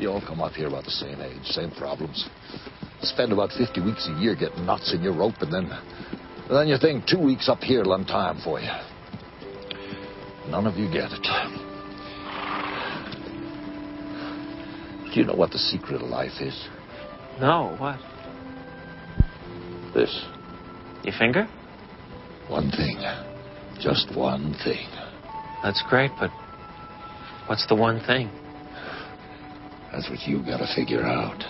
You all come up here about the same age, same problems. Spend about 50 weeks a year getting knots in your rope, and then, then you think two weeks up here will time for you. None of you get it. Do you know what the secret of life is? No, what? This. Your finger? One thing. Just one thing. That's great, but what's the one thing? That's what you gotta figure out.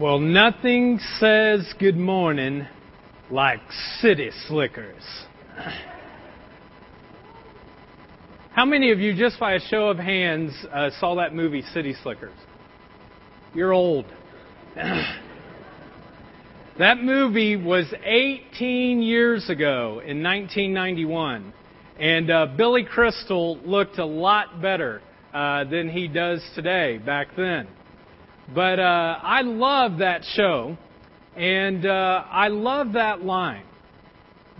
Well, nothing says good morning like city slickers. How many of you, just by a show of hands, uh, saw that movie City Slickers? You're old. that movie was 18 years ago in 1991, and uh, Billy Crystal looked a lot better uh, than he does today back then. But uh, I love that show, and uh, I love that line.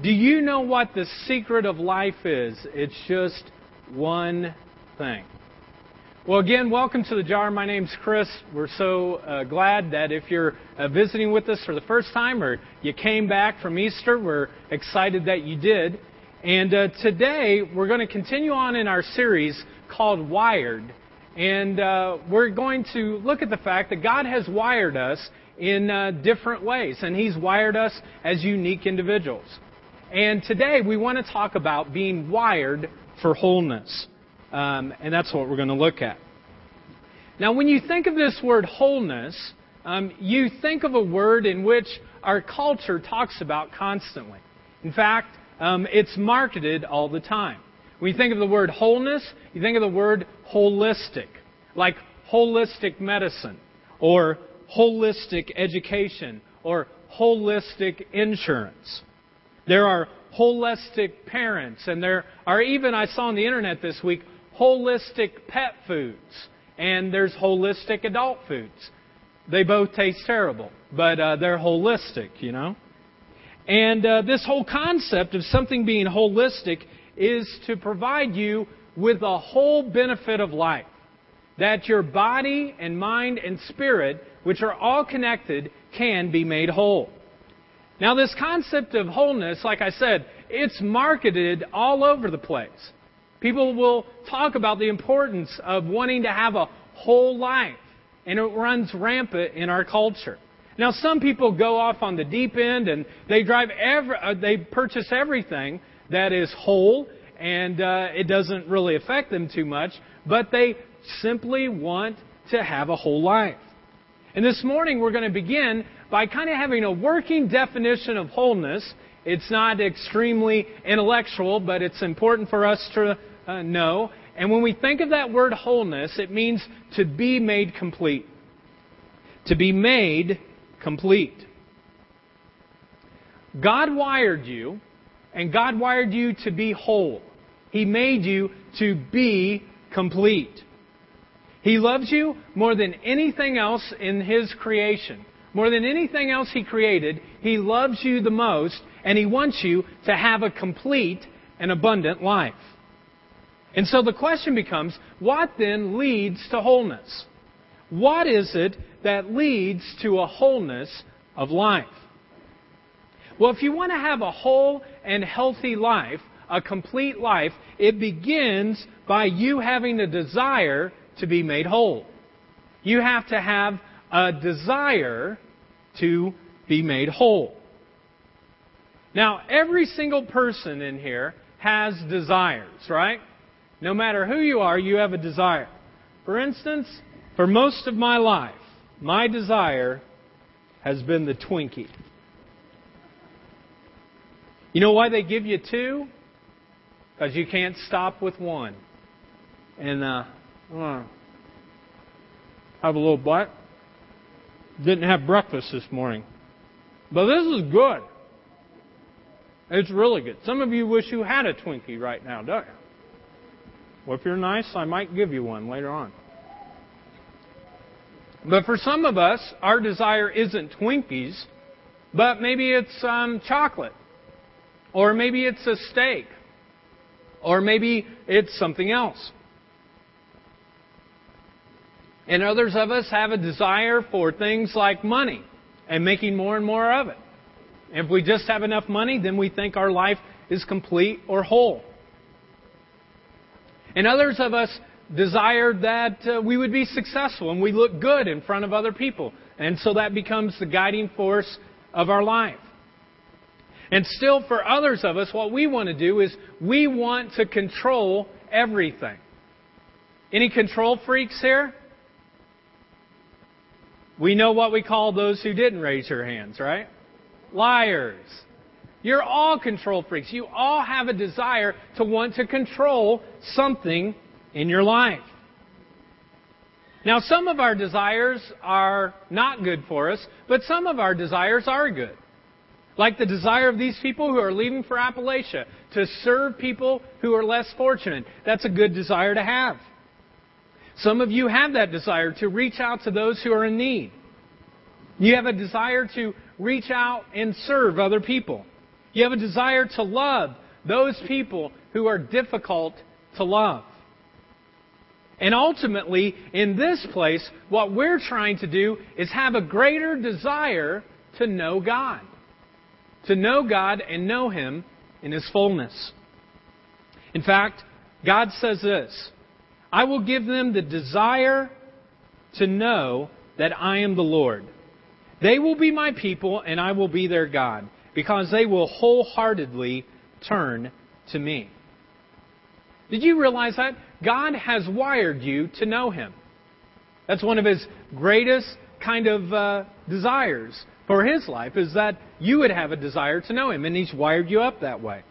Do you know what the secret of life is? It's just one thing. Well, again, welcome to the jar. My name's Chris. We're so uh, glad that if you're uh, visiting with us for the first time or you came back from Easter, we're excited that you did. And uh, today we're going to continue on in our series called Wired. And uh, we're going to look at the fact that God has wired us in uh, different ways, and He's wired us as unique individuals. And today we want to talk about being wired for wholeness. Um, and that's what we're going to look at. Now, when you think of this word wholeness, um, you think of a word in which our culture talks about constantly. In fact, um, it's marketed all the time. When you think of the word wholeness, you think of the word holistic, like holistic medicine, or holistic education, or holistic insurance. There are holistic parents, and there are even, I saw on the internet this week, holistic pet foods, and there's holistic adult foods. They both taste terrible, but uh, they're holistic, you know? And uh, this whole concept of something being holistic is to provide you with a whole benefit of life. That your body and mind and spirit, which are all connected, can be made whole. Now, this concept of wholeness, like I said, it's marketed all over the place. People will talk about the importance of wanting to have a whole life, and it runs rampant in our culture. Now, some people go off on the deep end and they drive every, uh, they purchase everything that is whole, and uh, it doesn't really affect them too much, but they simply want to have a whole life. And this morning we're going to begin by kind of having a working definition of wholeness. It's not extremely intellectual, but it's important for us to uh, know. And when we think of that word wholeness, it means to be made complete. To be made complete. God wired you, and God wired you to be whole. He made you to be complete. He loves you more than anything else in His creation. More than anything else He created, He loves you the most, and He wants you to have a complete and abundant life. And so the question becomes what then leads to wholeness? What is it that leads to a wholeness of life? Well, if you want to have a whole and healthy life, a complete life, it begins by you having a desire to be made whole. You have to have a desire to be made whole. Now, every single person in here has desires, right? No matter who you are, you have a desire. For instance, for most of my life, my desire has been the Twinkie. You know why they give you two? Because you can't stop with one. And, uh, I have a little bite didn't have breakfast this morning. But this is good. It's really good. Some of you wish you had a Twinkie right now, don't you? Well, if you're nice, I might give you one later on. But for some of us, our desire isn't Twinkies, but maybe it's um, chocolate. Or maybe it's a steak. Or maybe it's something else. And others of us have a desire for things like money and making more and more of it. If we just have enough money, then we think our life is complete or whole. And others of us desire that uh, we would be successful and we look good in front of other people. And so that becomes the guiding force of our life. And still, for others of us, what we want to do is we want to control everything. Any control freaks here? We know what we call those who didn't raise your hands, right? Liars. You're all control freaks. You all have a desire to want to control something in your life. Now, some of our desires are not good for us, but some of our desires are good. Like the desire of these people who are leaving for Appalachia to serve people who are less fortunate. That's a good desire to have. Some of you have that desire to reach out to those who are in need. You have a desire to reach out and serve other people. You have a desire to love those people who are difficult to love. And ultimately, in this place, what we're trying to do is have a greater desire to know God. To know God and know Him in His fullness. In fact, God says this I will give them the desire to know that I am the Lord. They will be my people, and I will be their God, because they will wholeheartedly turn to me. Did you realize that? God has wired you to know Him. That's one of His greatest kind of uh, desires for His life, is that you would have a desire to know Him, and He's wired you up that way.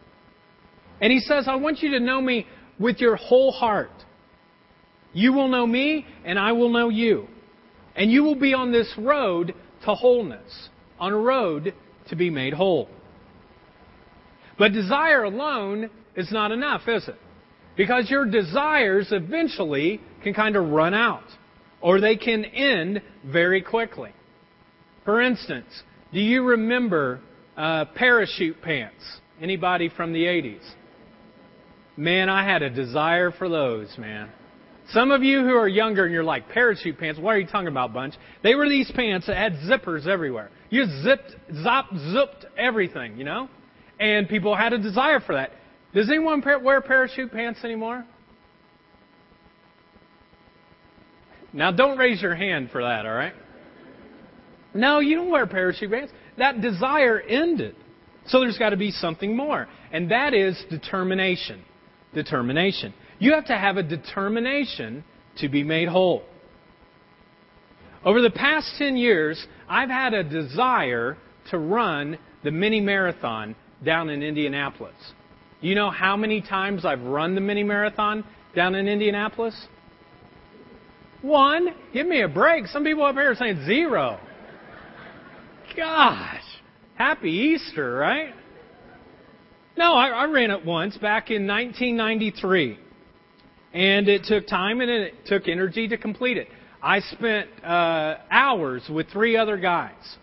And He says, I want you to know me with your whole heart. You will know me, and I will know you. And you will be on this road to wholeness, on a road to be made whole. But desire alone is not enough, is it? Because your desires eventually can kind of run out, or they can end very quickly. For instance, do you remember uh, parachute pants? Anybody from the 80s? Man, I had a desire for those, man. Some of you who are younger and you're like, parachute pants, what are you talking about, bunch? They were these pants that had zippers everywhere. You zipped, zop, zipped everything, you know? And people had a desire for that. Does anyone wear parachute pants anymore? Now, don't raise your hand for that, all right? No, you don't wear parachute pants. That desire ended. So there's got to be something more. And that is determination. Determination. You have to have a determination to be made whole. Over the past 10 years, I've had a desire to run the mini marathon down in Indianapolis. You know how many times I've run the mini marathon down in Indianapolis? One. Give me a break. Some people up here are saying zero. Gosh. Happy Easter, right? No, I, I ran it once back in 1993. And it took time and it took energy to complete it. I spent uh, hours with three other guys.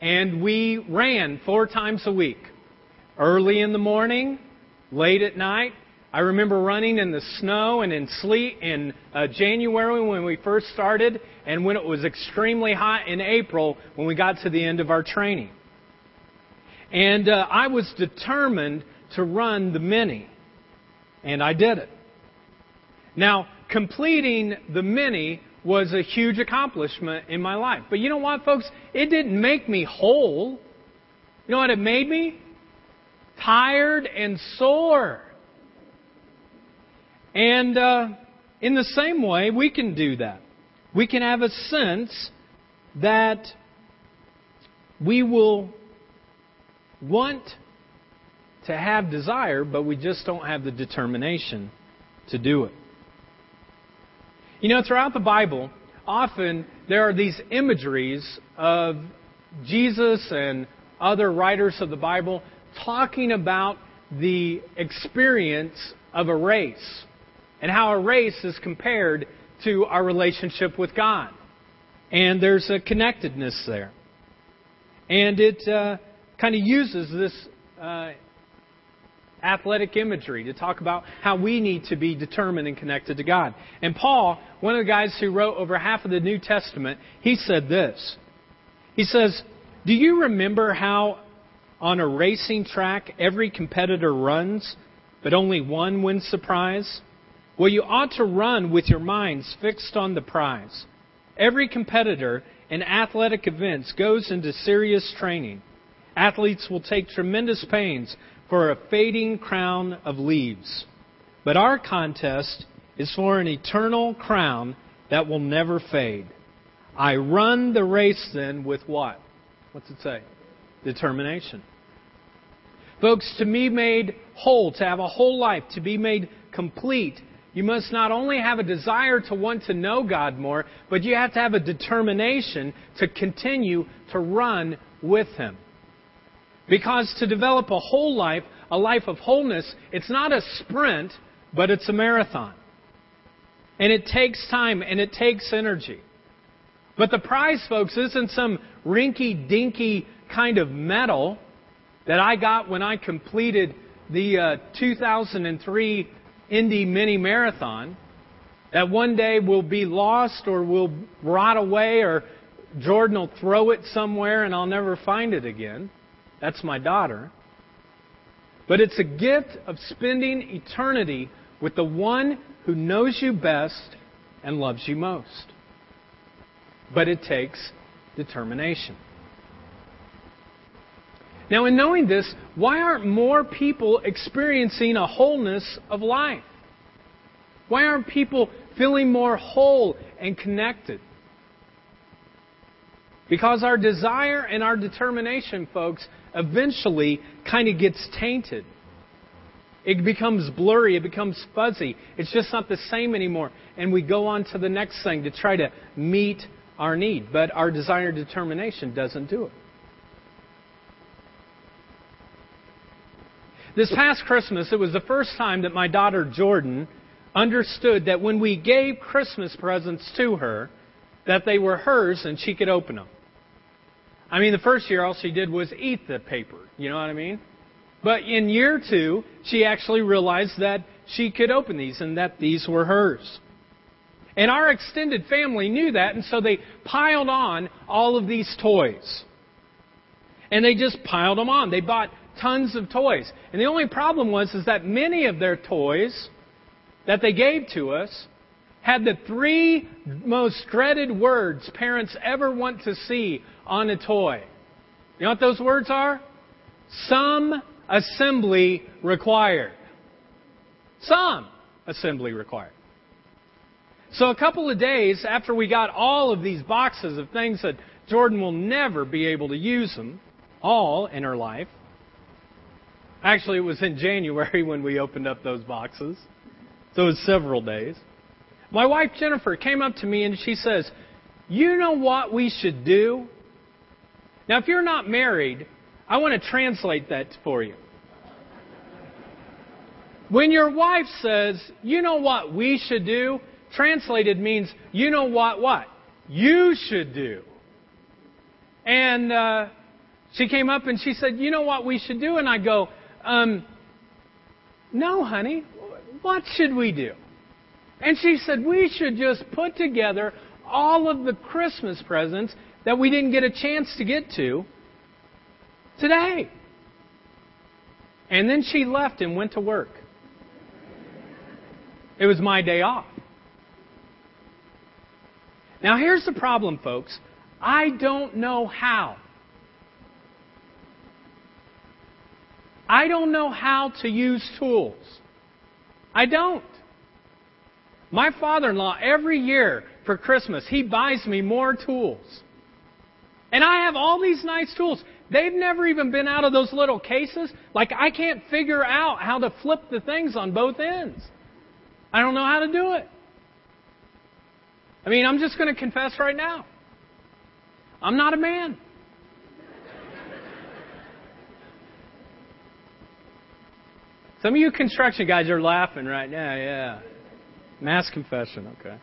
And we ran four times a week. Early in the morning, late at night. I remember running in the snow and in sleet in uh, January when we first started, and when it was extremely hot in April when we got to the end of our training. And uh, I was determined to run the mini, and I did it. Now, completing the mini was a huge accomplishment in my life. But you know what, folks? It didn't make me whole. You know what it made me? tired and sore. And uh, in the same way, we can do that. We can have a sense that we will want to have desire, but we just don't have the determination to do it. You know, throughout the Bible, often there are these imageries of Jesus and other writers of the Bible talking about the experience of a race and how a race is compared to our relationship with God. And there's a connectedness there. And it uh, kind of uses this uh, athletic imagery to talk about how we need to be determined and connected to God. And Paul, one of the guys who wrote over half of the New Testament, he said this. He says, Do you remember how on a racing track every competitor runs, but only one wins the prize? Well, you ought to run with your minds fixed on the prize. Every competitor in athletic events goes into serious training. Athletes will take tremendous pains for a fading crown of leaves. But our contest is for an eternal crown that will never fade. I run the race then with what? What's it say? Determination. Folks, to be made whole, to have a whole life, to be made complete, you must not only have a desire to want to know God more, but you have to have a determination to continue to run with Him. Because to develop a whole life, a life of wholeness, it's not a sprint, but it's a marathon. And it takes time and it takes energy. But the prize, folks, isn't some rinky dinky kind of medal that I got when I completed the uh, 2003 Indy Mini Marathon that one day will be lost or will rot away or Jordan will throw it somewhere and I'll never find it again. That's my daughter. But it's a gift of spending eternity with the one who knows you best and loves you most. But it takes determination. Now, in knowing this, why aren't more people experiencing a wholeness of life? Why aren't people feeling more whole and connected? Because our desire and our determination, folks, eventually kind of gets tainted. It becomes blurry, it becomes fuzzy. It's just not the same anymore. And we go on to the next thing to try to meet our need. But our desire and determination doesn't do it. This past Christmas, it was the first time that my daughter Jordan understood that when we gave Christmas presents to her, that they were hers and she could open them. I mean, the first year all she did was eat the paper. You know what I mean? But in year two, she actually realized that she could open these and that these were hers. And our extended family knew that, and so they piled on all of these toys. And they just piled them on. They bought tons of toys. And the only problem was is that many of their toys that they gave to us had the three most dreaded words parents ever want to see on a toy. You know what those words are? Some assembly required. Some assembly required. So a couple of days after we got all of these boxes of things that Jordan will never be able to use them all in her life. Actually, it was in January when we opened up those boxes. So it was several days. My wife Jennifer came up to me and she says, You know what we should do? Now, if you're not married, I want to translate that for you. When your wife says, You know what we should do? Translated means, You know what what? You should do. And uh, she came up and she said, You know what we should do? And I go, um, No, honey. What should we do? And she said, We should just put together all of the Christmas presents that we didn't get a chance to get to today. And then she left and went to work. It was my day off. Now, here's the problem, folks. I don't know how. I don't know how to use tools. I don't. My father in law, every year for Christmas, he buys me more tools. And I have all these nice tools. They've never even been out of those little cases. Like, I can't figure out how to flip the things on both ends. I don't know how to do it. I mean, I'm just going to confess right now I'm not a man. Some of you construction guys are laughing right now, yeah. Mass confession, okay.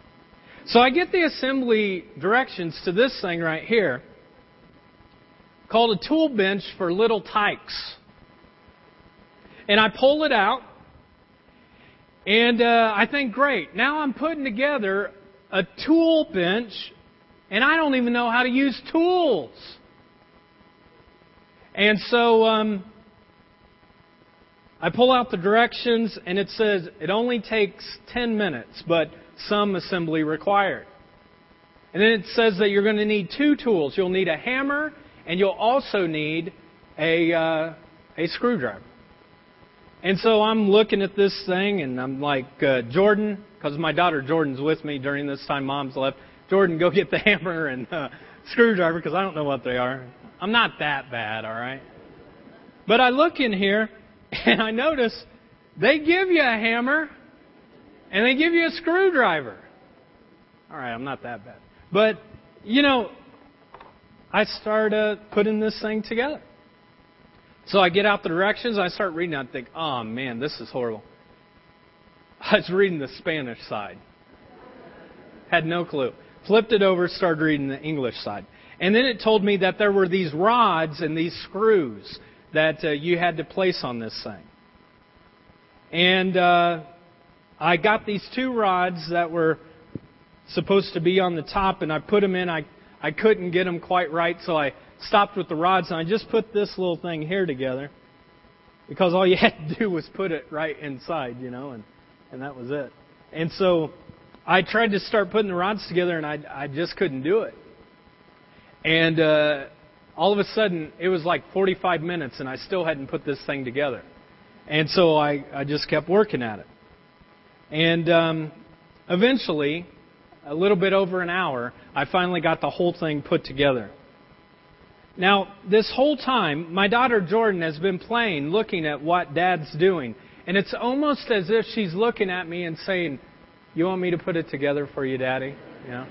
So I get the assembly directions to this thing right here called a tool bench for Little Tikes. And I pull it out, and uh, I think, great, now I'm putting together a tool bench, and I don't even know how to use tools. And so um, I pull out the directions, and it says it only takes 10 minutes, but some assembly required. And then it says that you're going to need two tools. You'll need a hammer, and you'll also need a, uh, a screwdriver. And so I'm looking at this thing, and I'm like, uh, Jordan, because my daughter Jordan's with me during this time mom's left. Jordan, go get the hammer and uh, screwdriver, because I don't know what they are. I'm not that bad, all right? But I look in here, and I notice they give you a hammer, and they give you a screwdriver. All right, I'm not that bad. But, you know, I start uh, putting this thing together. So I get out the directions, I start reading, I think, oh man, this is horrible. I was reading the Spanish side. Had no clue. Flipped it over, started reading the English side. And then it told me that there were these rods and these screws that uh, you had to place on this thing. And uh, I got these two rods that were supposed to be on the top, and I put them in. I, I couldn't get them quite right, so I stopped with the rods, and I just put this little thing here together because all you had to do was put it right inside, you know, and, and that was it. And so I tried to start putting the rods together, and I, I just couldn't do it. And uh, all of a sudden, it was like 45 minutes, and I still hadn't put this thing together. And so I, I just kept working at it. And um, eventually, a little bit over an hour, I finally got the whole thing put together. Now, this whole time, my daughter Jordan has been playing, looking at what Dad's doing. And it's almost as if she's looking at me and saying, You want me to put it together for you, Daddy? Yeah.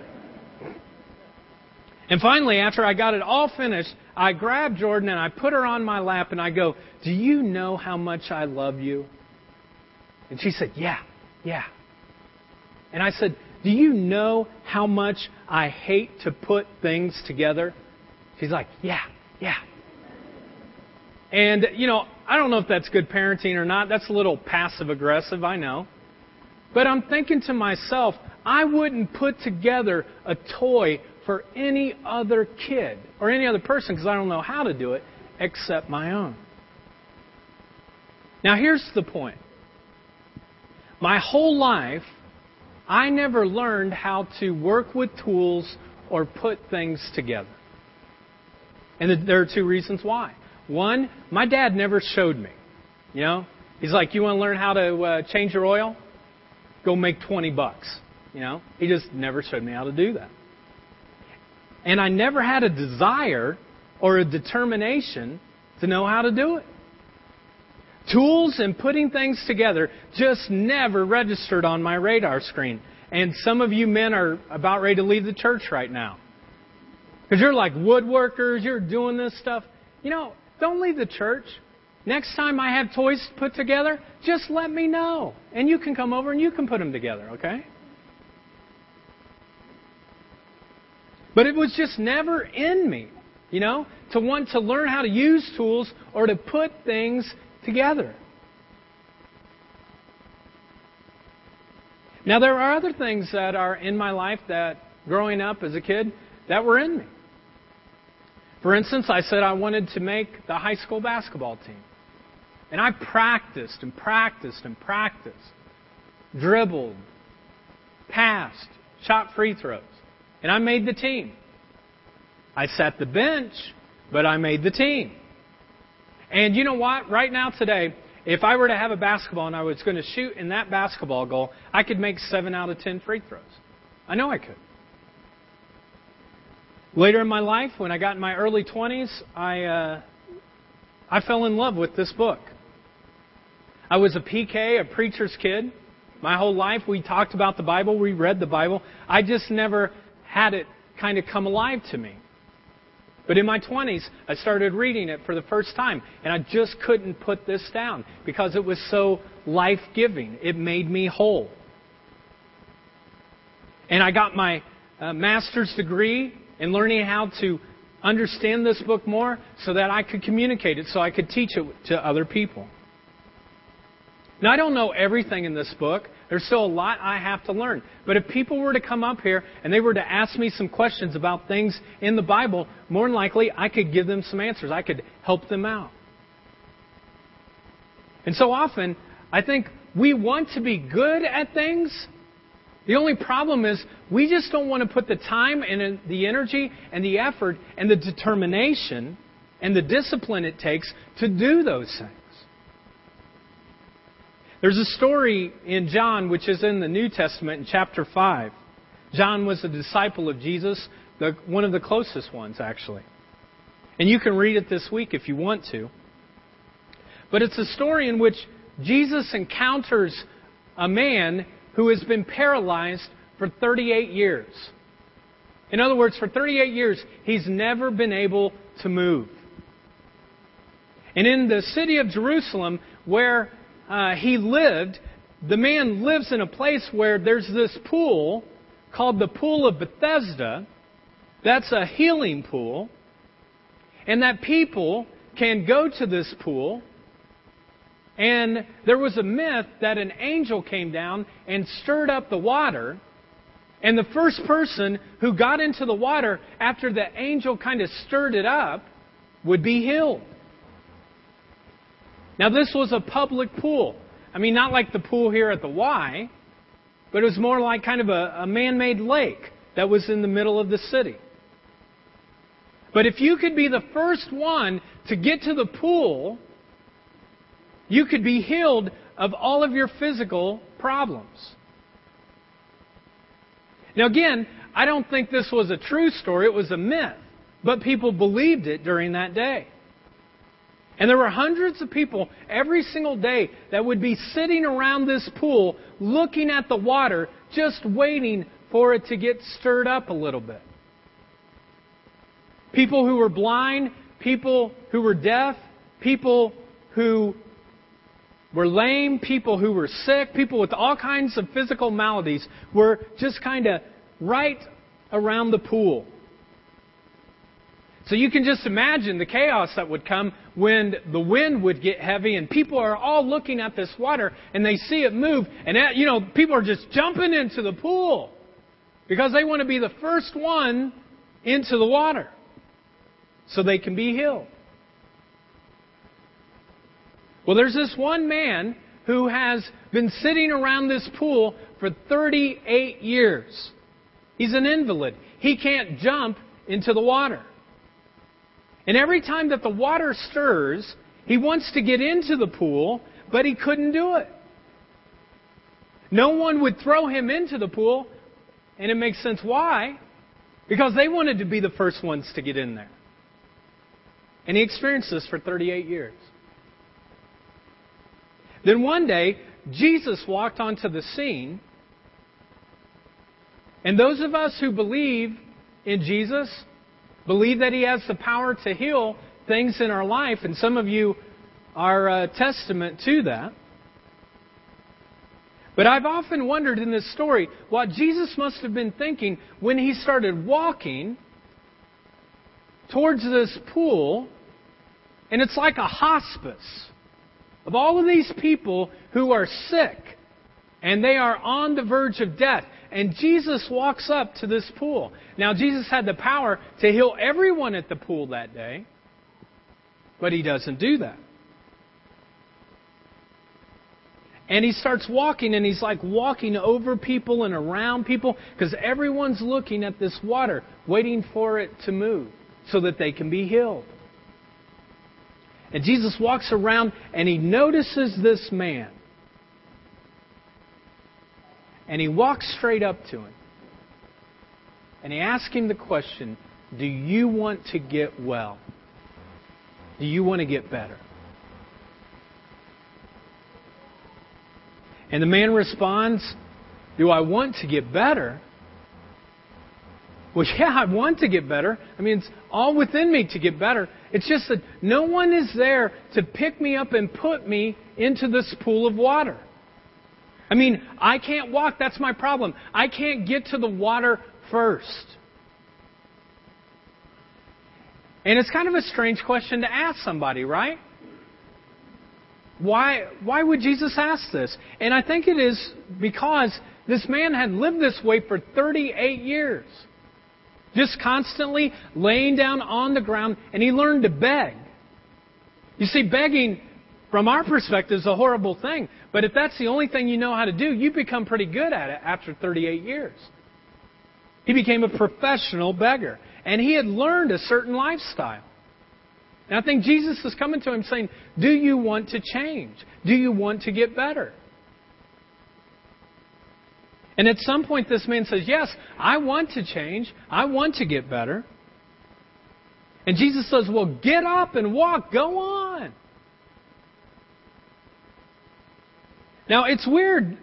And finally, after I got it all finished, I grabbed Jordan and I put her on my lap and I go, Do you know how much I love you? And she said, Yeah, yeah. And I said, Do you know how much I hate to put things together? She's like, Yeah, yeah. And, you know, I don't know if that's good parenting or not. That's a little passive aggressive, I know. But I'm thinking to myself, I wouldn't put together a toy for any other kid or any other person because I don't know how to do it except my own. Now, here's the point. My whole life, I never learned how to work with tools or put things together. And there are two reasons why. One, my dad never showed me. You know, he's like, "You want to learn how to uh, change your oil? Go make 20 bucks." You know, he just never showed me how to do that. And I never had a desire or a determination to know how to do it. Tools and putting things together just never registered on my radar screen. And some of you men are about ready to leave the church right now. Because you're like woodworkers, you're doing this stuff. You know, don't leave the church. Next time I have toys to put together, just let me know. And you can come over and you can put them together, okay? But it was just never in me, you know, to want to learn how to use tools or to put things together. Now, there are other things that are in my life that, growing up as a kid, that were in me. For instance, I said I wanted to make the high school basketball team. And I practiced and practiced and practiced, dribbled, passed, shot free throws. And I made the team. I sat the bench, but I made the team. And you know what? Right now, today, if I were to have a basketball and I was going to shoot in that basketball goal, I could make 7 out of 10 free throws. I know I could. Later in my life, when I got in my early 20s, I, uh, I fell in love with this book. I was a PK, a preacher's kid. My whole life, we talked about the Bible, we read the Bible. I just never had it kind of come alive to me. But in my 20s, I started reading it for the first time, and I just couldn't put this down because it was so life giving. It made me whole. And I got my uh, master's degree in learning how to understand this book more so that I could communicate it, so I could teach it to other people. Now, I don't know everything in this book. There's still a lot I have to learn. But if people were to come up here and they were to ask me some questions about things in the Bible, more than likely I could give them some answers. I could help them out. And so often, I think we want to be good at things. The only problem is we just don't want to put the time and the energy and the effort and the determination and the discipline it takes to do those things. There's a story in John, which is in the New Testament in chapter 5. John was a disciple of Jesus, the, one of the closest ones, actually. And you can read it this week if you want to. But it's a story in which Jesus encounters a man who has been paralyzed for 38 years. In other words, for 38 years, he's never been able to move. And in the city of Jerusalem, where uh, he lived, the man lives in a place where there's this pool called the Pool of Bethesda. That's a healing pool. And that people can go to this pool. And there was a myth that an angel came down and stirred up the water. And the first person who got into the water after the angel kind of stirred it up would be healed. Now, this was a public pool. I mean, not like the pool here at the Y, but it was more like kind of a, a man made lake that was in the middle of the city. But if you could be the first one to get to the pool, you could be healed of all of your physical problems. Now, again, I don't think this was a true story, it was a myth. But people believed it during that day. And there were hundreds of people every single day that would be sitting around this pool looking at the water, just waiting for it to get stirred up a little bit. People who were blind, people who were deaf, people who were lame, people who were sick, people with all kinds of physical maladies were just kind of right around the pool. So you can just imagine the chaos that would come when the wind would get heavy and people are all looking at this water and they see it move and that, you know people are just jumping into the pool because they want to be the first one into the water so they can be healed. Well, there's this one man who has been sitting around this pool for 38 years. He's an invalid. He can't jump into the water. And every time that the water stirs, he wants to get into the pool, but he couldn't do it. No one would throw him into the pool, and it makes sense why. Because they wanted to be the first ones to get in there. And he experienced this for 38 years. Then one day, Jesus walked onto the scene. And those of us who believe in Jesus believe that He has the power to heal things in our life, and some of you are a testament to that. But I've often wondered in this story what Jesus must have been thinking when he started walking towards this pool, and it's like a hospice of all of these people who are sick and they are on the verge of death. And Jesus walks up to this pool. Now, Jesus had the power to heal everyone at the pool that day, but he doesn't do that. And he starts walking, and he's like walking over people and around people because everyone's looking at this water, waiting for it to move so that they can be healed. And Jesus walks around and he notices this man. And he walks straight up to him. And he asks him the question Do you want to get well? Do you want to get better? And the man responds, Do I want to get better? Well, yeah, I want to get better. I mean, it's all within me to get better. It's just that no one is there to pick me up and put me into this pool of water. I mean, I can't walk. That's my problem. I can't get to the water first. And it's kind of a strange question to ask somebody, right? why, why would Jesus ask this? And I think it is because this man had lived this way for 38 years. Just constantly laying down on the ground, and he learned to beg. You see, begging, from our perspective, is a horrible thing. But if that's the only thing you know how to do, you become pretty good at it after 38 years. He became a professional beggar, and he had learned a certain lifestyle. And I think Jesus is coming to him saying, Do you want to change? Do you want to get better? And at some point, this man says, Yes, I want to change. I want to get better. And Jesus says, Well, get up and walk. Go on. Now, it's weird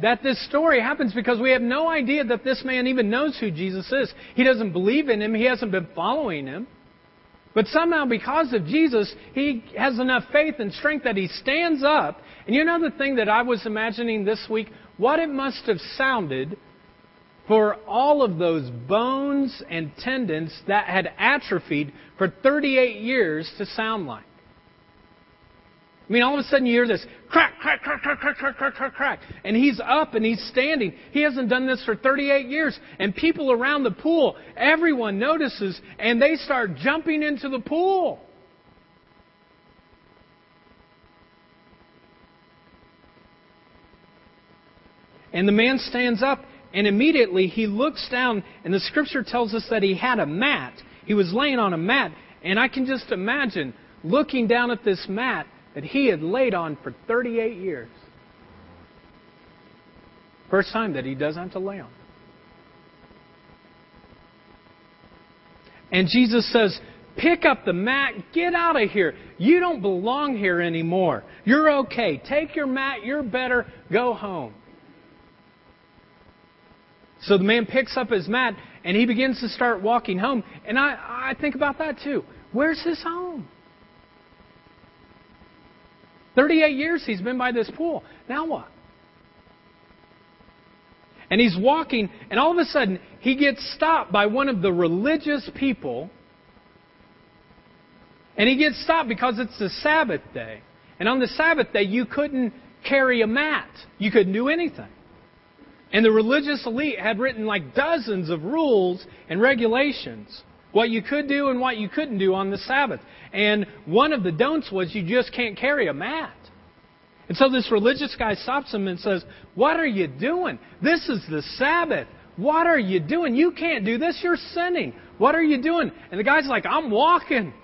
that this story happens because we have no idea that this man even knows who Jesus is. He doesn't believe in him, he hasn't been following him. But somehow, because of Jesus, he has enough faith and strength that he stands up. And you know the thing that I was imagining this week? What it must have sounded for all of those bones and tendons that had atrophied for 38 years to sound like. I mean, all of a sudden you hear this crack, crack, crack, crack, crack, crack, crack, crack, crack. And he's up and he's standing. He hasn't done this for 38 years. And people around the pool, everyone notices and they start jumping into the pool. And the man stands up and immediately he looks down and the scripture tells us that he had a mat. He was laying on a mat. And I can just imagine looking down at this mat that he had laid on for 38 years. First time that he doesn't have to lay on. And Jesus says, Pick up the mat, get out of here. You don't belong here anymore. You're okay. Take your mat, you're better, go home. So the man picks up his mat and he begins to start walking home. And I, I think about that too. Where's his home? 38 years he's been by this pool. Now what? And he's walking, and all of a sudden, he gets stopped by one of the religious people. And he gets stopped because it's the Sabbath day. And on the Sabbath day, you couldn't carry a mat, you couldn't do anything. And the religious elite had written like dozens of rules and regulations what you could do and what you couldn't do on the Sabbath. And one of the don'ts was you just can't carry a mat. And so this religious guy stops him and says, What are you doing? This is the Sabbath. What are you doing? You can't do this. You're sinning. What are you doing? And the guy's like, I'm walking.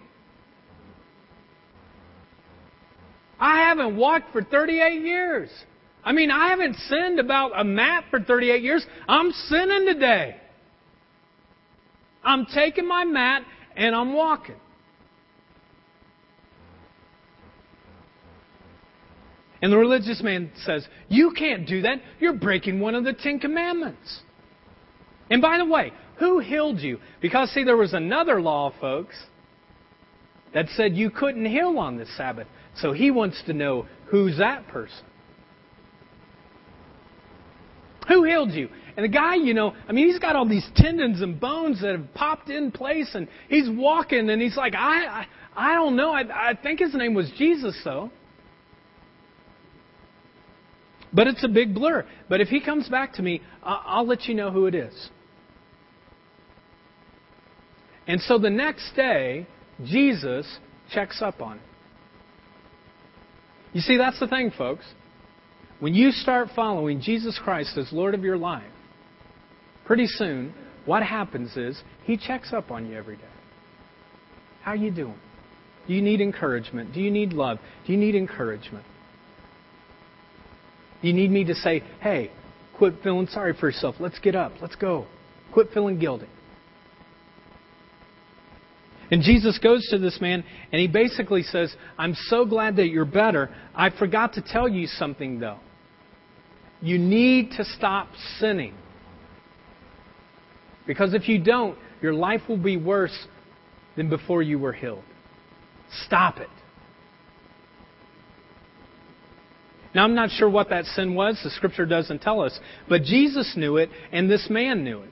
I haven't walked for 38 years. I mean, I haven't sinned about a mat for 38 years. I'm sinning today. I'm taking my mat and I'm walking. And the religious man says, You can't do that. You're breaking one of the Ten Commandments. And by the way, who healed you? Because, see, there was another law, folks, that said you couldn't heal on the Sabbath. So he wants to know who's that person. Who healed you? And the guy, you know, I mean, he's got all these tendons and bones that have popped in place, and he's walking, and he's like, I, I, I don't know. I, I think his name was Jesus, though. But it's a big blur. But if he comes back to me, I'll let you know who it is. And so the next day, Jesus checks up on him. You see, that's the thing, folks. When you start following Jesus Christ as Lord of your life, pretty soon, what happens is He checks up on you every day. How are you doing? Do you need encouragement? Do you need love? Do you need encouragement? Do You need me to say, hey, quit feeling sorry for yourself. Let's get up. Let's go. Quit feeling guilty. And Jesus goes to this man and he basically says, I'm so glad that you're better. I forgot to tell you something though. You need to stop sinning. Because if you don't, your life will be worse than before you were healed. Stop it. Now, I'm not sure what that sin was. The scripture doesn't tell us. But Jesus knew it, and this man knew it.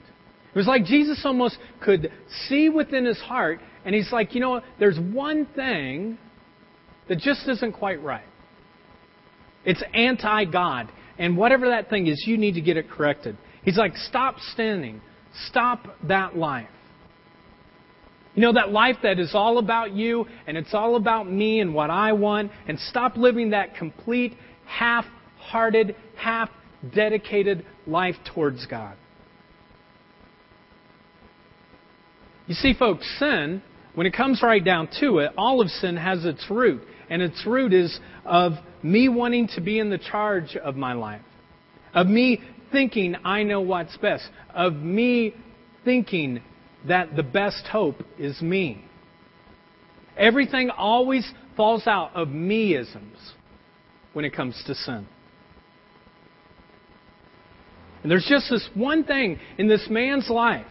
It was like Jesus almost could see within his heart, and he's like, you know? There's one thing that just isn't quite right. It's anti God. And whatever that thing is, you need to get it corrected. He's like, stop sinning. Stop that life. You know, that life that is all about you and it's all about me and what I want, and stop living that complete, half hearted, half dedicated life towards God. You see, folks, sin, when it comes right down to it, all of sin has its root. And its root is of me wanting to be in the charge of my life, of me thinking I know what's best, of me thinking that the best hope is me. Everything always falls out of meisms when it comes to sin. And there's just this one thing in this man's life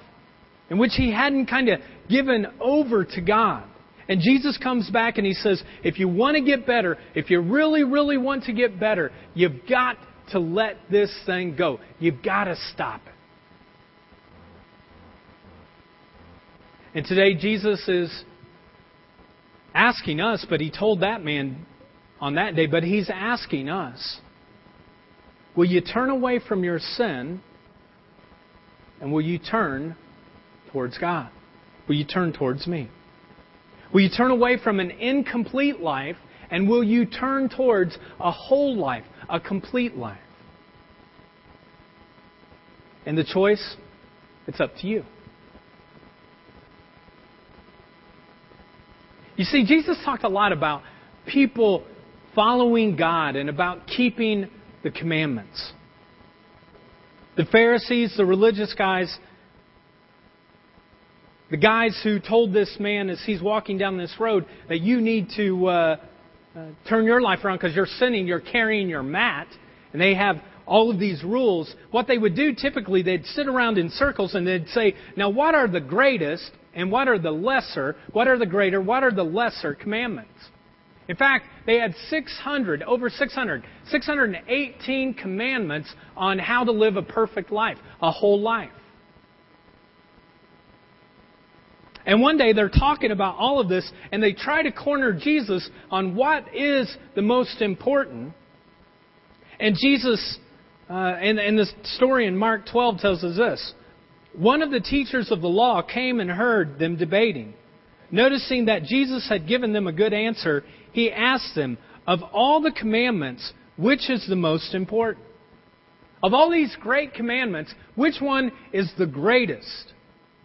in which he hadn't kind of given over to God. And Jesus comes back and he says, if you want to get better, if you really, really want to get better, you've got to let this thing go. You've got to stop it. And today Jesus is asking us, but he told that man on that day, but he's asking us, will you turn away from your sin and will you turn towards God? Will you turn towards me? Will you turn away from an incomplete life and will you turn towards a whole life, a complete life? And the choice, it's up to you. You see, Jesus talked a lot about people following God and about keeping the commandments. The Pharisees, the religious guys, the guys who told this man as he's walking down this road that you need to uh, uh, turn your life around because you're sinning, you're carrying your mat, and they have all of these rules. What they would do typically, they'd sit around in circles and they'd say, Now, what are the greatest and what are the lesser? What are the greater? What are the lesser commandments? In fact, they had 600, over 600, 618 commandments on how to live a perfect life, a whole life. And one day they're talking about all of this, and they try to corner Jesus on what is the most important. And Jesus, uh, and, and the story in Mark 12 tells us this. One of the teachers of the law came and heard them debating. Noticing that Jesus had given them a good answer, he asked them, Of all the commandments, which is the most important? Of all these great commandments, which one is the greatest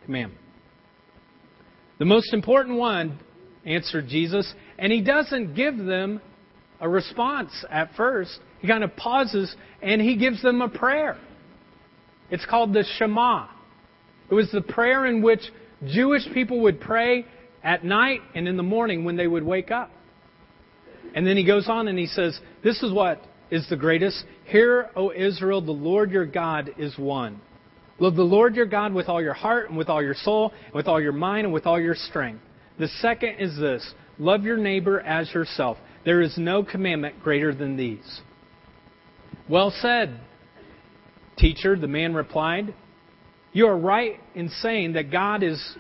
commandment? The most important one, answered Jesus, and he doesn't give them a response at first. He kind of pauses and he gives them a prayer. It's called the Shema. It was the prayer in which Jewish people would pray at night and in the morning when they would wake up. And then he goes on and he says, This is what is the greatest. Hear, O Israel, the Lord your God is one. Love the Lord your God with all your heart and with all your soul, and with all your mind and with all your strength. The second is this love your neighbor as yourself. There is no commandment greater than these. Well said, teacher, the man replied. You are right in saying that God is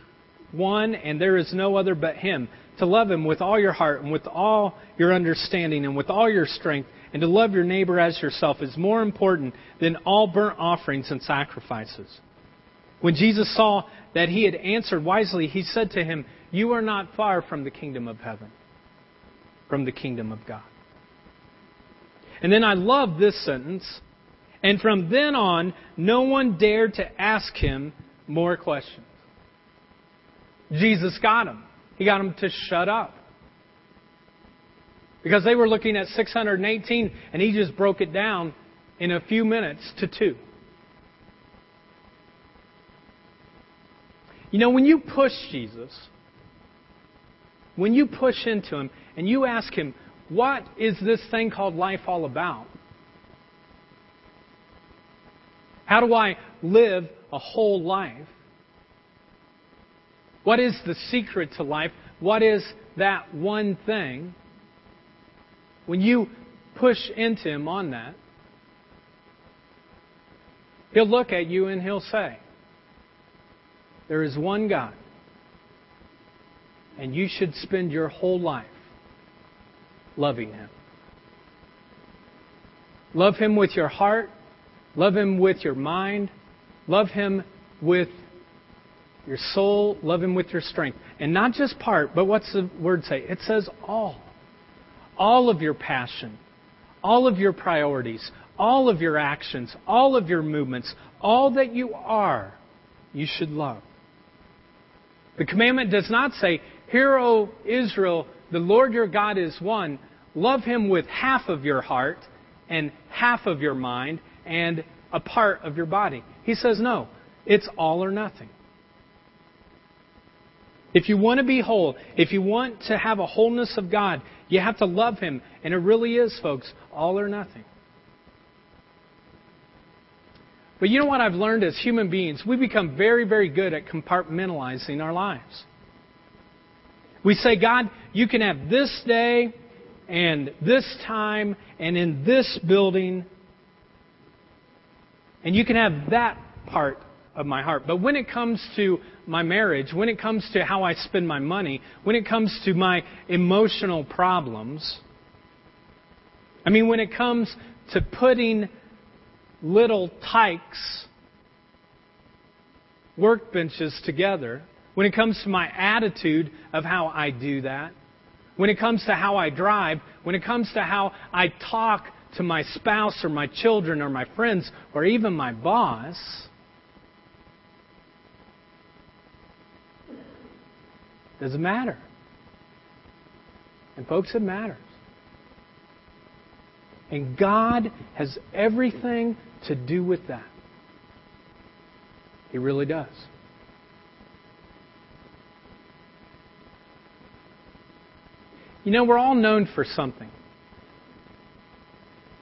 one and there is no other but Him. To love Him with all your heart and with all your understanding and with all your strength and to love your neighbor as yourself is more important than all burnt offerings and sacrifices. When Jesus saw that he had answered wisely, he said to him, You are not far from the kingdom of heaven, from the kingdom of God. And then I love this sentence. And from then on, no one dared to ask him more questions. Jesus got him. He got him to shut up. Because they were looking at 618, and he just broke it down in a few minutes to two. You know, when you push Jesus, when you push into him and you ask him, what is this thing called life all about? How do I live a whole life? What is the secret to life? What is that one thing? When you push into him on that, he'll look at you and he'll say, There is one God, and you should spend your whole life loving Him. Love Him with your heart. Love Him with your mind. Love Him with your soul. Love Him with your strength. And not just part, but what's the word say? It says all. All of your passion, all of your priorities, all of your actions, all of your movements, all that you are, you should love. The commandment does not say, Hear, O Israel, the Lord your God is one. Love him with half of your heart and half of your mind and a part of your body. He says, no, it's all or nothing. If you want to be whole, if you want to have a wholeness of God, you have to love Him. And it really is, folks, all or nothing. But you know what I've learned as human beings? We become very, very good at compartmentalizing our lives. We say, God, you can have this day and this time and in this building, and you can have that part of my heart. But when it comes to my marriage, when it comes to how I spend my money, when it comes to my emotional problems, I mean, when it comes to putting Little Tikes, workbenches together, when it comes to my attitude of how I do that, when it comes to how I drive, when it comes to how I talk to my spouse or my children or my friends or even my boss, does it matter? And folks, it matters. And God has everything to do with that. He really does. You know, we're all known for something.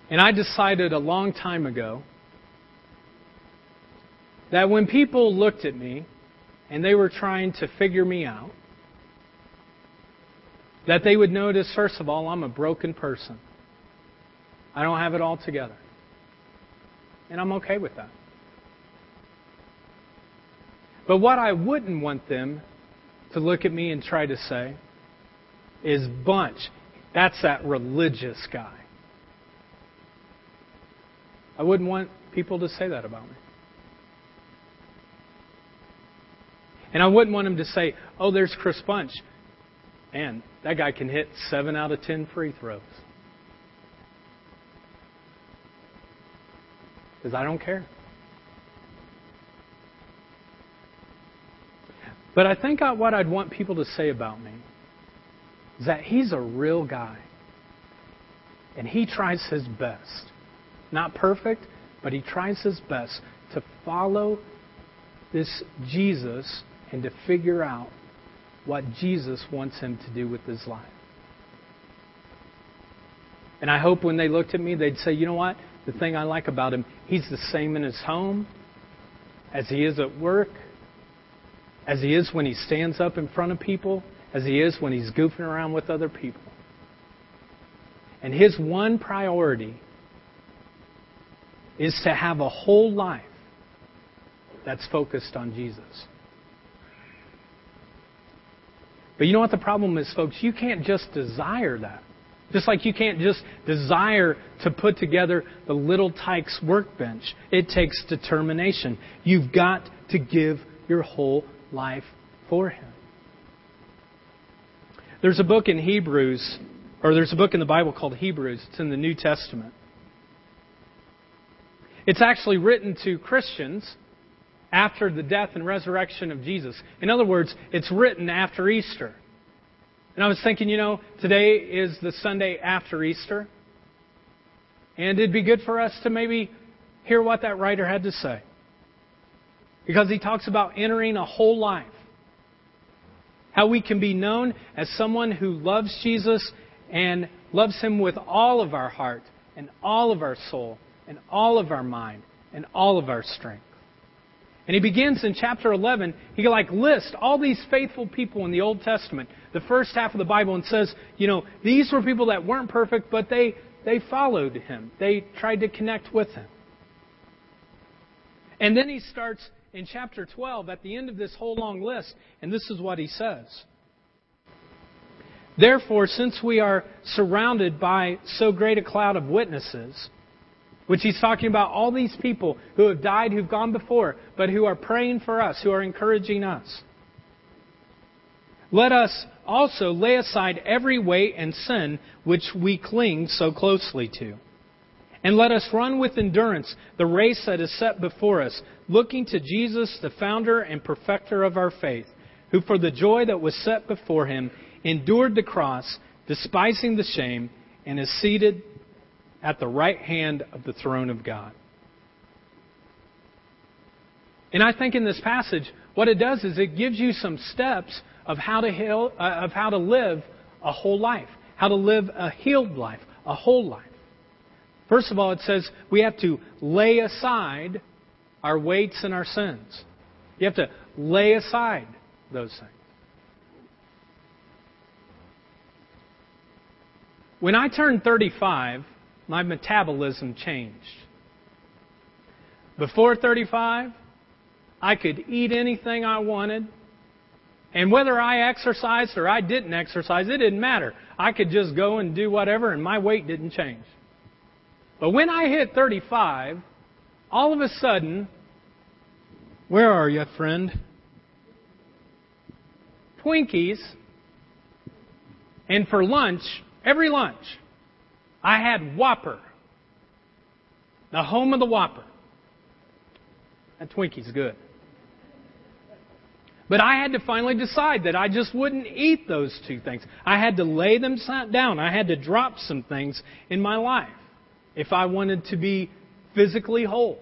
And I decided a long time ago that when people looked at me and they were trying to figure me out, that they would notice, first of all, I'm a broken person. I don't have it all together. And I'm okay with that. But what I wouldn't want them to look at me and try to say is Bunch. That's that religious guy. I wouldn't want people to say that about me. And I wouldn't want them to say, oh, there's Chris Bunch. Man, that guy can hit seven out of ten free throws. Because I don't care. But I think what I'd want people to say about me is that he's a real guy. And he tries his best. Not perfect, but he tries his best to follow this Jesus and to figure out what Jesus wants him to do with his life. And I hope when they looked at me, they'd say, you know what? The thing I like about him, he's the same in his home as he is at work, as he is when he stands up in front of people, as he is when he's goofing around with other people. And his one priority is to have a whole life that's focused on Jesus. But you know what the problem is, folks? You can't just desire that. Just like you can't just desire to put together the Little Tikes workbench. It takes determination. You've got to give your whole life for Him. There's a book in Hebrews, or there's a book in the Bible called Hebrews. It's in the New Testament. It's actually written to Christians after the death and resurrection of Jesus. In other words, it's written after Easter. And I was thinking, you know, today is the Sunday after Easter. And it'd be good for us to maybe hear what that writer had to say. Because he talks about entering a whole life. How we can be known as someone who loves Jesus and loves Him with all of our heart and all of our soul and all of our mind and all of our strength. And he begins in chapter 11, he like lists all these faithful people in the Old Testament, the first half of the Bible, and says, you know, these were people that weren't perfect, but they, they followed him. They tried to connect with him. And then he starts in chapter 12 at the end of this whole long list, and this is what he says Therefore, since we are surrounded by so great a cloud of witnesses, which he's talking about all these people who have died, who've gone before, but who are praying for us, who are encouraging us. Let us also lay aside every weight and sin which we cling so closely to. And let us run with endurance the race that is set before us, looking to Jesus, the founder and perfecter of our faith, who for the joy that was set before him endured the cross, despising the shame, and is seated at the right hand of the throne of God. And I think in this passage, what it does is it gives you some steps of how to heal, uh, of how to live a whole life, how to live a healed life, a whole life. First of all, it says we have to lay aside our weights and our sins. You have to lay aside those things. When I turned 35, my metabolism changed. Before 35, I could eat anything I wanted. And whether I exercised or I didn't exercise, it didn't matter. I could just go and do whatever, and my weight didn't change. But when I hit 35, all of a sudden, where are you, friend? Twinkies. And for lunch, Every lunch, I had Whopper, the home of the Whopper. That Twinkie's good. But I had to finally decide that I just wouldn't eat those two things. I had to lay them down. I had to drop some things in my life if I wanted to be physically whole.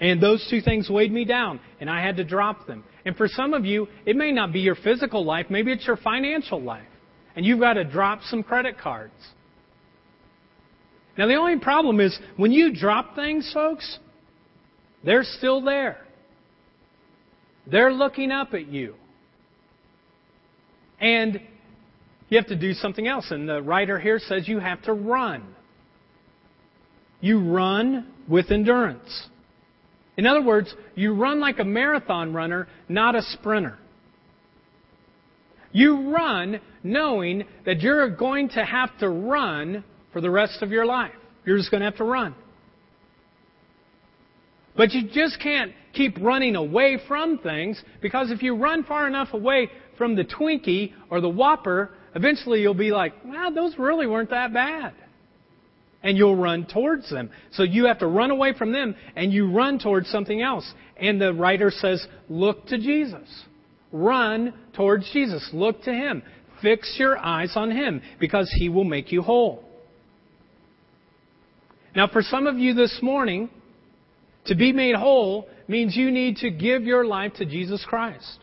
And those two things weighed me down, and I had to drop them. And for some of you, it may not be your physical life, maybe it's your financial life. And you've got to drop some credit cards. Now, the only problem is when you drop things, folks, they're still there. They're looking up at you. And you have to do something else. And the writer here says you have to run. You run with endurance. In other words, you run like a marathon runner, not a sprinter. You run knowing that you're going to have to run for the rest of your life. You're just going to have to run. But you just can't keep running away from things because if you run far enough away from the Twinkie or the Whopper, eventually you'll be like, wow, those really weren't that bad and you'll run towards them. So you have to run away from them and you run towards something else. And the writer says, look to Jesus. Run towards Jesus. Look to Him. Fix your eyes on Him because He will make you whole. Now, for some of you this morning, to be made whole means you need to give your life to Jesus Christ.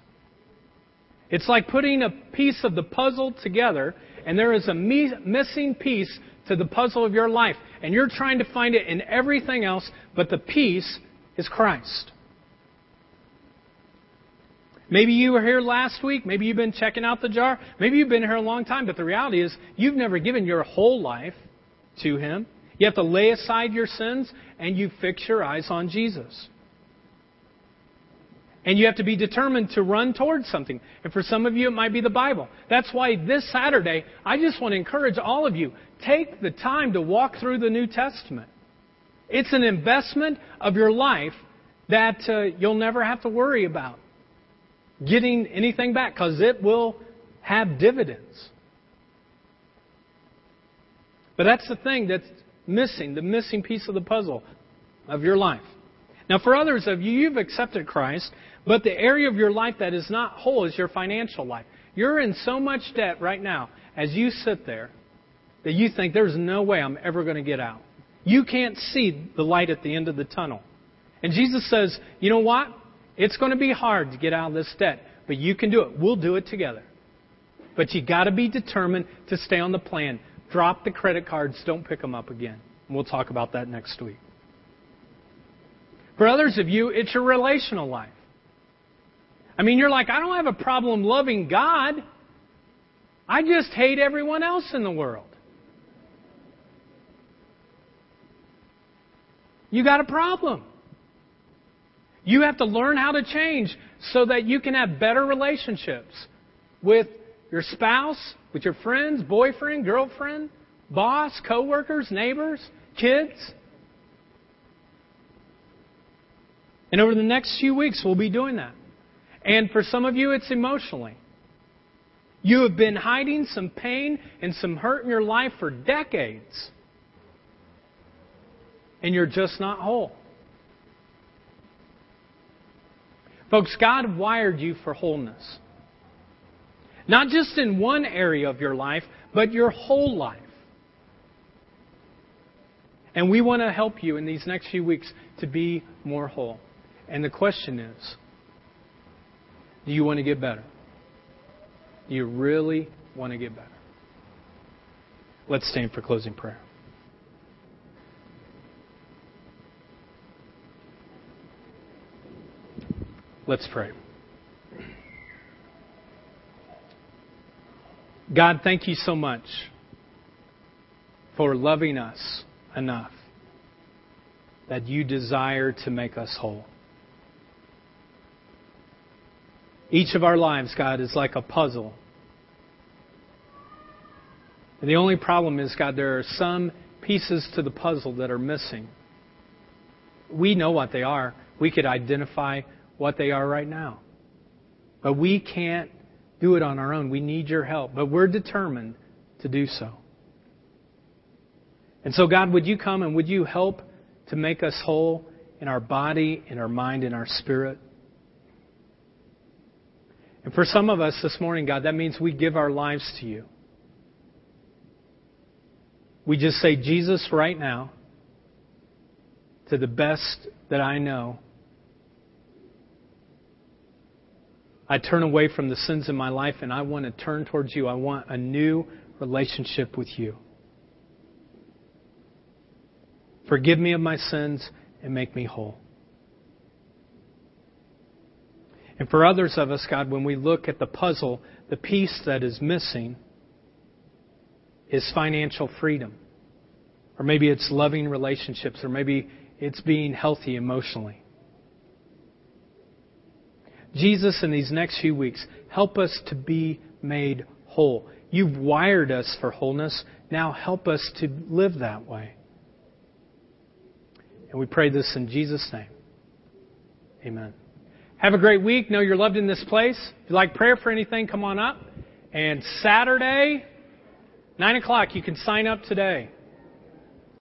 It's like putting a piece of the puzzle together, and there is a missing piece to the puzzle of your life, and you're trying to find it in everything else, but the piece is Christ. Maybe you were here last week. Maybe you've been checking out the jar. Maybe you've been here a long time, but the reality is you've never given your whole life to Him. You have to lay aside your sins and you fix your eyes on Jesus. And you have to be determined to run towards something. And for some of you, it might be the Bible. That's why this Saturday, I just want to encourage all of you take the time to walk through the New Testament. It's an investment of your life that uh, you'll never have to worry about getting anything back because it will have dividends. But that's the thing that's missing, the missing piece of the puzzle of your life. Now, for others of you, you've accepted Christ, but the area of your life that is not whole is your financial life. You're in so much debt right now as you sit there that you think there's no way I'm ever going to get out. You can't see the light at the end of the tunnel. And Jesus says, you know what? It's going to be hard to get out of this debt, but you can do it. We'll do it together. But you got to be determined to stay on the plan. Drop the credit cards, don't pick them up again. We'll talk about that next week. For others of you, it's your relational life. I mean, you're like, I don't have a problem loving God. I just hate everyone else in the world. You got a problem. You have to learn how to change so that you can have better relationships with your spouse, with your friends, boyfriend, girlfriend, boss, coworkers, neighbors, kids. And over the next few weeks, we'll be doing that. And for some of you, it's emotionally. You have been hiding some pain and some hurt in your life for decades. And you're just not whole. Folks, God wired you for wholeness. Not just in one area of your life, but your whole life. And we want to help you in these next few weeks to be more whole. And the question is do you want to get better? Do you really want to get better? Let's stand for closing prayer. Let's pray. God, thank you so much for loving us enough that you desire to make us whole. Each of our lives, God, is like a puzzle. And the only problem is, God, there are some pieces to the puzzle that are missing. We know what they are. We could identify what they are right now. But we can't do it on our own. We need your help. But we're determined to do so. And so, God, would you come and would you help to make us whole in our body, in our mind, in our spirit? And for some of us this morning, God, that means we give our lives to you. We just say, Jesus, right now, to the best that I know, I turn away from the sins in my life and I want to turn towards you. I want a new relationship with you. Forgive me of my sins and make me whole. And for others of us, God, when we look at the puzzle, the piece that is missing is financial freedom. Or maybe it's loving relationships, or maybe it's being healthy emotionally. Jesus, in these next few weeks, help us to be made whole. You've wired us for wholeness. Now help us to live that way. And we pray this in Jesus' name. Amen. Have a great week. Know you're loved in this place. If you like prayer for anything, come on up. And Saturday, 9 o'clock, you can sign up today.